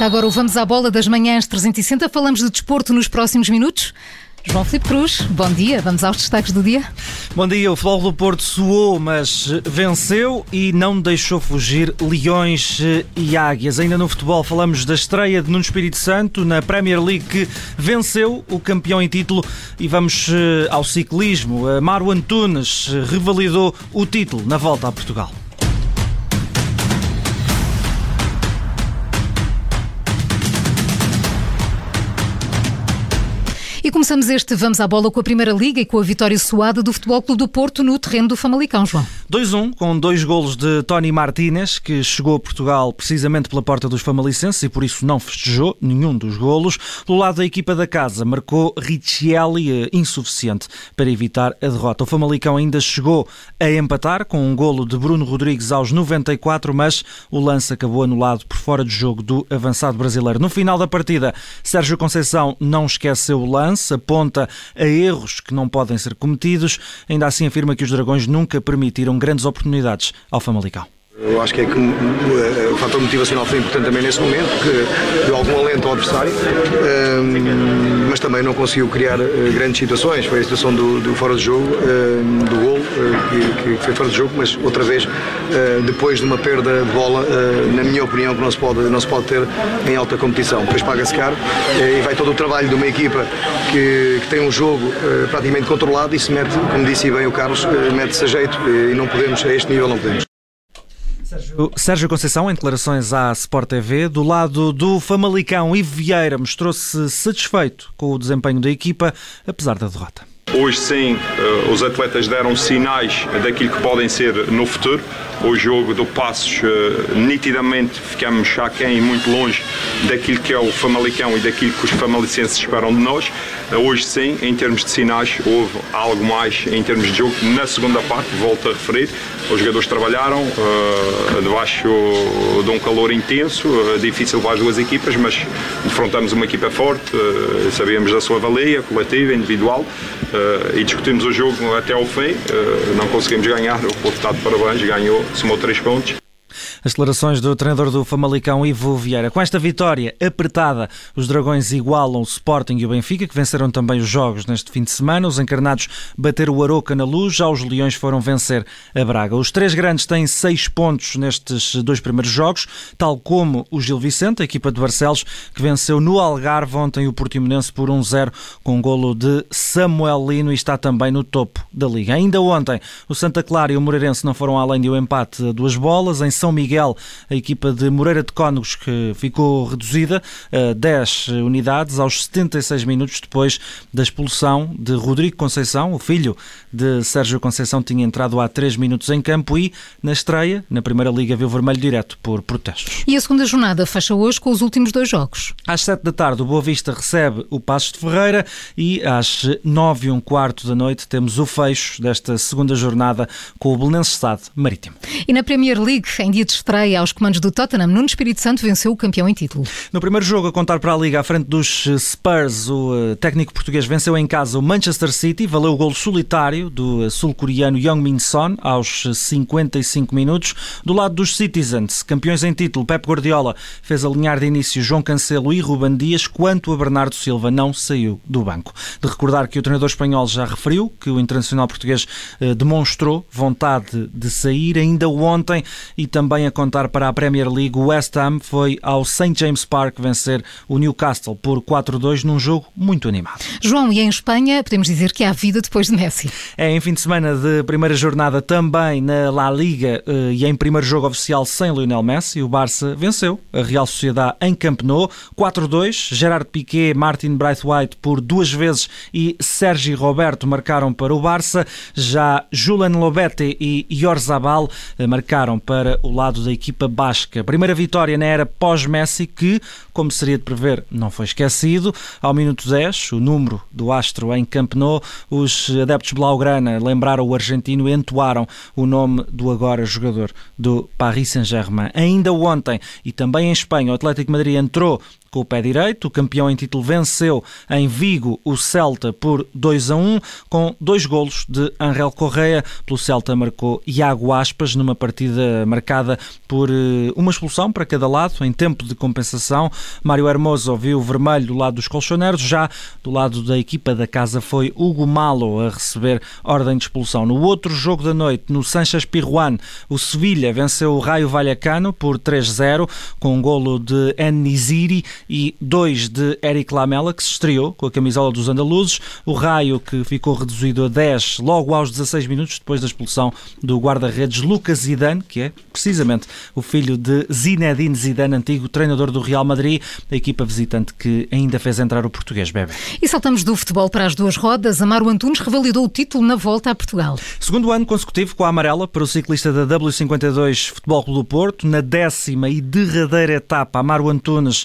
Arranca agora o Vamos à Bola das Manhãs 360. Falamos de desporto nos próximos minutos. João Filipe Cruz, bom dia. Vamos aos destaques do dia. Bom dia. O Futebol do Porto suou, mas venceu e não deixou fugir leões e águias. Ainda no futebol falamos da estreia de Nuno Espírito Santo na Premier League que venceu o campeão em título e vamos eh, ao ciclismo. Maru Antunes revalidou o título na volta a Portugal. E começamos este Vamos à Bola com a Primeira Liga e com a vitória suada do Futebol Clube do Porto no terreno do Famalicão, João. 2-1, com dois golos de Tony Martínez, que chegou a Portugal precisamente pela porta dos famalicenses e por isso não festejou nenhum dos golos. Do lado da equipa da casa, marcou Riccielli, eh, insuficiente para evitar a derrota. O Famalicão ainda chegou a empatar com um golo de Bruno Rodrigues aos 94, mas o lance acabou anulado por fora de jogo do avançado brasileiro. No final da partida, Sérgio Conceição não esqueceu o lance, aponta a erros que não podem ser cometidos, ainda assim afirma que os Dragões nunca permitiram grandes oportunidades ao Famalicão. Eu acho que é que o, fator motivacional foi importante também nesse momento, que deu algum alento ao adversário, mas também não conseguiu criar uh, grandes situações. Foi a situação do, do fora de jogo, do gol, uh, que, foi fora de jogo, mas outra vez, uh, depois de uma perda de bola, na minha opinião, que não se pode, não se pode ter em alta competição. Depois paga-se caro e vai todo o trabalho de uma equipa que, que tem um jogo praticamente controlado e se mete, como disse bem o Carlos, mete-se a jeito e não podemos, a este nível não podemos. Sérgio, Sérgio Conceição, em declarações à Sport TV, do lado do Famalicão, Ivo Vieira mostrou-se satisfeito com o desempenho da equipa, apesar da derrota. Hoje sim, eh, os atletas deram sinais daquilo que podem ser no futuro. O jogo do Passos, eh, nitidamente ficamos aquém muito longe daquilo que é o Famalicão e daquilo que os famalicenses esperam de nós. Eh, hoje sim, em termos de sinais, houve algo mais em termos de jogo. Na segunda parte, volto a referir, os jogadores trabalharam debaixo de um calor intenso, difícil para as duas equipas, mas defrontamos uma equipa forte, sabíamos da sua valia coletiva, individual uh, e discutimos o jogo até ao fim. Uh, não conseguimos ganhar, o está de parabéns, ganhou, somou três pontos. As declarações do treinador do Famalicão, Ivo Vieira. Com esta vitória apertada, os Dragões igualam o Sporting e o Benfica, que venceram também os jogos neste fim de semana. Os encarnados bateram o Aroca na luz, já os Leões foram vencer a Braga. Os três grandes têm seis pontos nestes dois primeiros jogos, tal como o Gil Vicente, a equipa de Barcelos, que venceu no Algarve ontem o Portimonense por 1-0 com um golo de Samuel Lino e está também no topo da Liga. Ainda ontem, o Santa Clara e o Moreirense não foram além de um empate a duas bolas. Em são Miguel, a equipa de Moreira de Cónegos, que ficou reduzida a 10 unidades aos 76 minutos depois da expulsão de Rodrigo Conceição, o filho de Sérgio Conceição, tinha entrado há 3 minutos em campo e, na estreia, na Primeira Liga, viu vermelho direto por protestos. E a segunda jornada fecha hoje com os últimos dois jogos. Às 7 da tarde, o Boa Vista recebe o Passos de Ferreira e às 9 e um quarto da noite temos o fecho desta segunda jornada com o Belenenses Estado Marítimo. E na Premier League, em em dia de estreia aos comandos do Tottenham, Nuno Espírito Santo venceu o campeão em título. No primeiro jogo a contar para a Liga à frente dos Spurs, o eh, técnico português venceu em casa o Manchester City, valeu o gol solitário do eh, sul-coreano Young Min Son aos 55 minutos. Do lado dos Citizens, campeões em título, Pep Guardiola fez alinhar de início João Cancelo e Ruban Dias, quanto a Bernardo Silva não saiu do banco. De recordar que o treinador espanhol já referiu que o internacional português eh, demonstrou vontade de sair ainda ontem e também a contar para a Premier League, o West Ham foi ao St. James Park vencer o Newcastle por 4-2 num jogo muito animado. João, e em Espanha podemos dizer que há vida depois de Messi. É, em fim de semana de primeira jornada também na La Liga eh, e em primeiro jogo oficial sem Lionel Messi, o Barça venceu a Real Sociedade em Camp Nou 4-2. Gerard Piqué, Martin Braithwaite por duas vezes e Sergi Roberto marcaram para o Barça. Já Julian Lobete e Yorzabal eh, marcaram para o lado da equipa basca. Primeira vitória na era pós-Messi, que, como seria de prever, não foi esquecido. Ao minuto 10, o número do Astro em Camp Nou, os adeptos Blaugrana lembraram o argentino e entoaram o nome do agora jogador do Paris Saint-Germain. Ainda ontem, e também em Espanha, o Atlético Madrid entrou com o pé direito. O campeão em título venceu em Vigo o Celta por 2 a 1, com dois golos de Angel Correia. Pelo Celta marcou Iago Aspas numa partida marcada por eh, uma expulsão para cada lado em tempo de compensação. Mário Hermoso viu vermelho do lado dos colchoneiros, já do lado da equipa da casa foi Hugo Malo a receber ordem de expulsão. No outro jogo da noite, no Sanches Pirruan, o Sevilha venceu o Raio Vallecano por 3-0 com um golo de Enniziri e dois de Eric Lamela, que se estreou com a camisola dos andaluzes. O Raio que ficou reduzido a 10 logo aos 16 minutos depois da expulsão do guarda-redes Lucas Zidane, que é precisamente o filho de Zinedine Zidane, antigo treinador do Real Madrid, a equipa visitante que ainda fez entrar o português Bebe. E saltamos do futebol para as duas rodas. Amaro Antunes revalidou o título na volta a Portugal. Segundo ano consecutivo com a amarela para o ciclista da W52 Futebol Clube do Porto, na décima e derradeira etapa, Amaro Antunes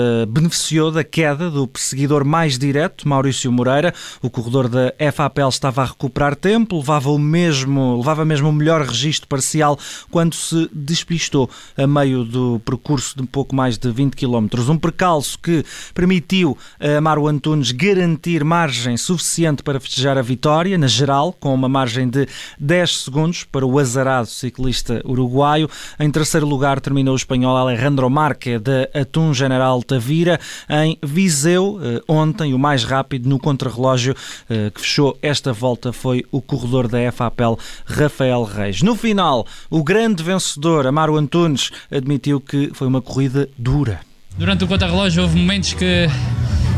uh, beneficiou da queda do perseguidor mais direto, Maurício Moreira. O corredor da FAPL estava a recuperar tempo, levava o mesmo, levava mesmo o melhor registro parcial quando se despistou a meio do percurso de pouco mais de 20 km. Um percalço que permitiu a Amaro Antunes garantir margem suficiente para festejar a vitória, na geral, com uma margem de 10 segundos para o azarado ciclista uruguaio. Em terceiro lugar terminou o espanhol Alejandro Marque da Atum General Tavira. Em Viseu, eh, ontem, o mais rápido no contrarrelógio eh, que fechou esta volta foi o corredor da FAPEL, Rafael Reis. No final, o grande vencedor, Amaro Antunes, admitiu que foi uma corrida dura. Durante o contrarrelógio houve momentos que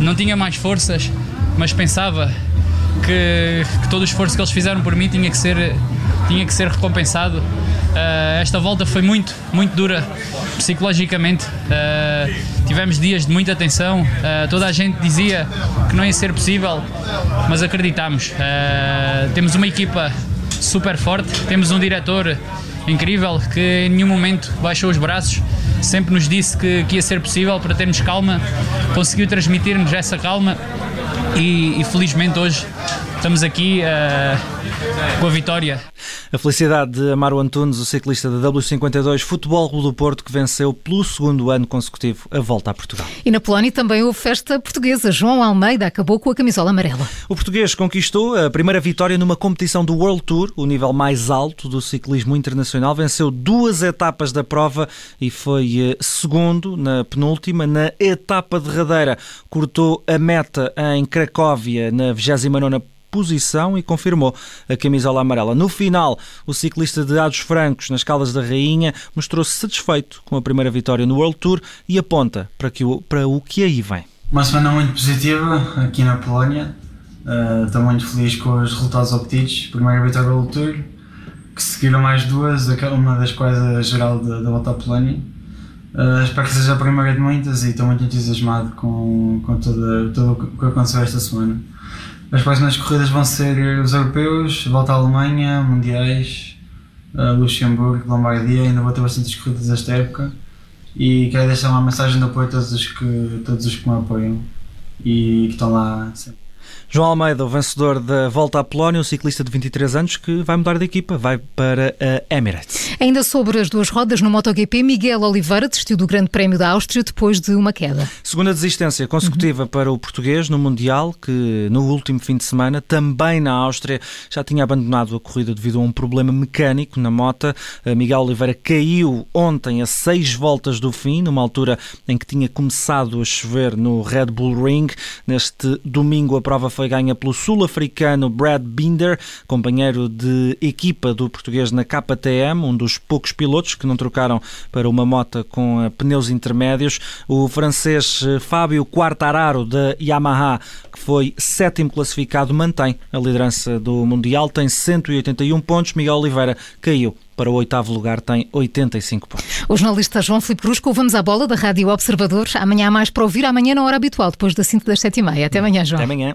não tinha mais forças, mas pensava que, que, todo o esforço que eles fizeram por mim tinha que ser, tinha que ser recompensado. Uh, esta volta foi muito, muito dura psicologicamente. Uh, tivemos dias de muita tensão. Uh, toda a gente dizia que não ia ser possível, mas acreditamos. temos uma equipa super forte, temos um diretor incrível que em nenhum momento baixou os braços sempre nos disse que, que ia ser possível para termos calma, conseguiu transmitir-nos essa calma e, e felizmente hoje estamos aqui com a vitória. A felicidade de Amaro Antunes, o ciclista da W52 Futebol Clube do Porto, que venceu pelo segundo ano consecutivo a volta a Portugal. E na Polónia também houve festa portuguesa. João Almeida acabou com a camisola amarela. O português conquistou a primeira vitória numa competição do World Tour, o nível mais alto do ciclismo internacional. Venceu duas etapas da prova e foi eh, segundo na penúltima. Na etapa derradeira, cortou a meta em Cracóvia, na 29 posição e confirmou a camisola amarela. No final, o ciclista de Ados Francos, nas Caldas da Rainha, mostrou-se satisfeito com a primeira vitória no World Tour e aponta para, que o, para o que aí vem. Uma semana muito positiva aqui na Polónia. Uh, estou muito feliz com os resultados obtidos. Primeira vitória World Tour, que seguiram mais duas, uma das quais a geral da, Volta à Polónia. Uh, espero que seja a primeira de muitas e estou muito entusiasmado com, com tudo o que aconteceu esta semana. As próximas corridas vão ser os europeus, volta à Alemanha, mundiais, uh, Luxemburgo, Lombardia, ainda vou ter bastantes corridas esta época e quero deixar uma mensagem de apoio a todos os que, todos os que me apoiam e que estão lá sempre. João Almeida, o vencedor da Volta à Polónia, um ciclista de 23 anos que vai mudar de equipa, vai para a Emirates. Ainda sobre as duas rodas no MotoGP, Miguel Oliveira desistiu do Grande Prémio da Áustria depois de uma queda. Segunda desistência consecutiva uhum. para o português no Mundial, que no último fim de semana, também na Áustria, já tinha abandonado a corrida devido a um problema mecânico na moto. Miguel Oliveira caiu ontem a seis voltas do fim, numa altura em que tinha começado a chover no Red Bull Ring. Neste domingo a prova foi ganha pelo sul-africano Brad Binder, companheiro de equipa do português na KTM, um dos poucos pilotos que não trocaram para uma moto com eh, pneus intermédios. O francês eh, Fábio Quartararo da Yamaha, que foi sétimo classificado, mantém a liderança do Mundial, tem 181 pontos. Miguel Oliveira caiu para o oitavo lugar tem 85 pontos. O jornalista João Filipe Brusco, vamos à bola da Rádio Observador. Amanhã há mais para ouvir, amanhã na hora habitual, depois das 5 das 7 e meia. Até amanhã, João. Até amanhã.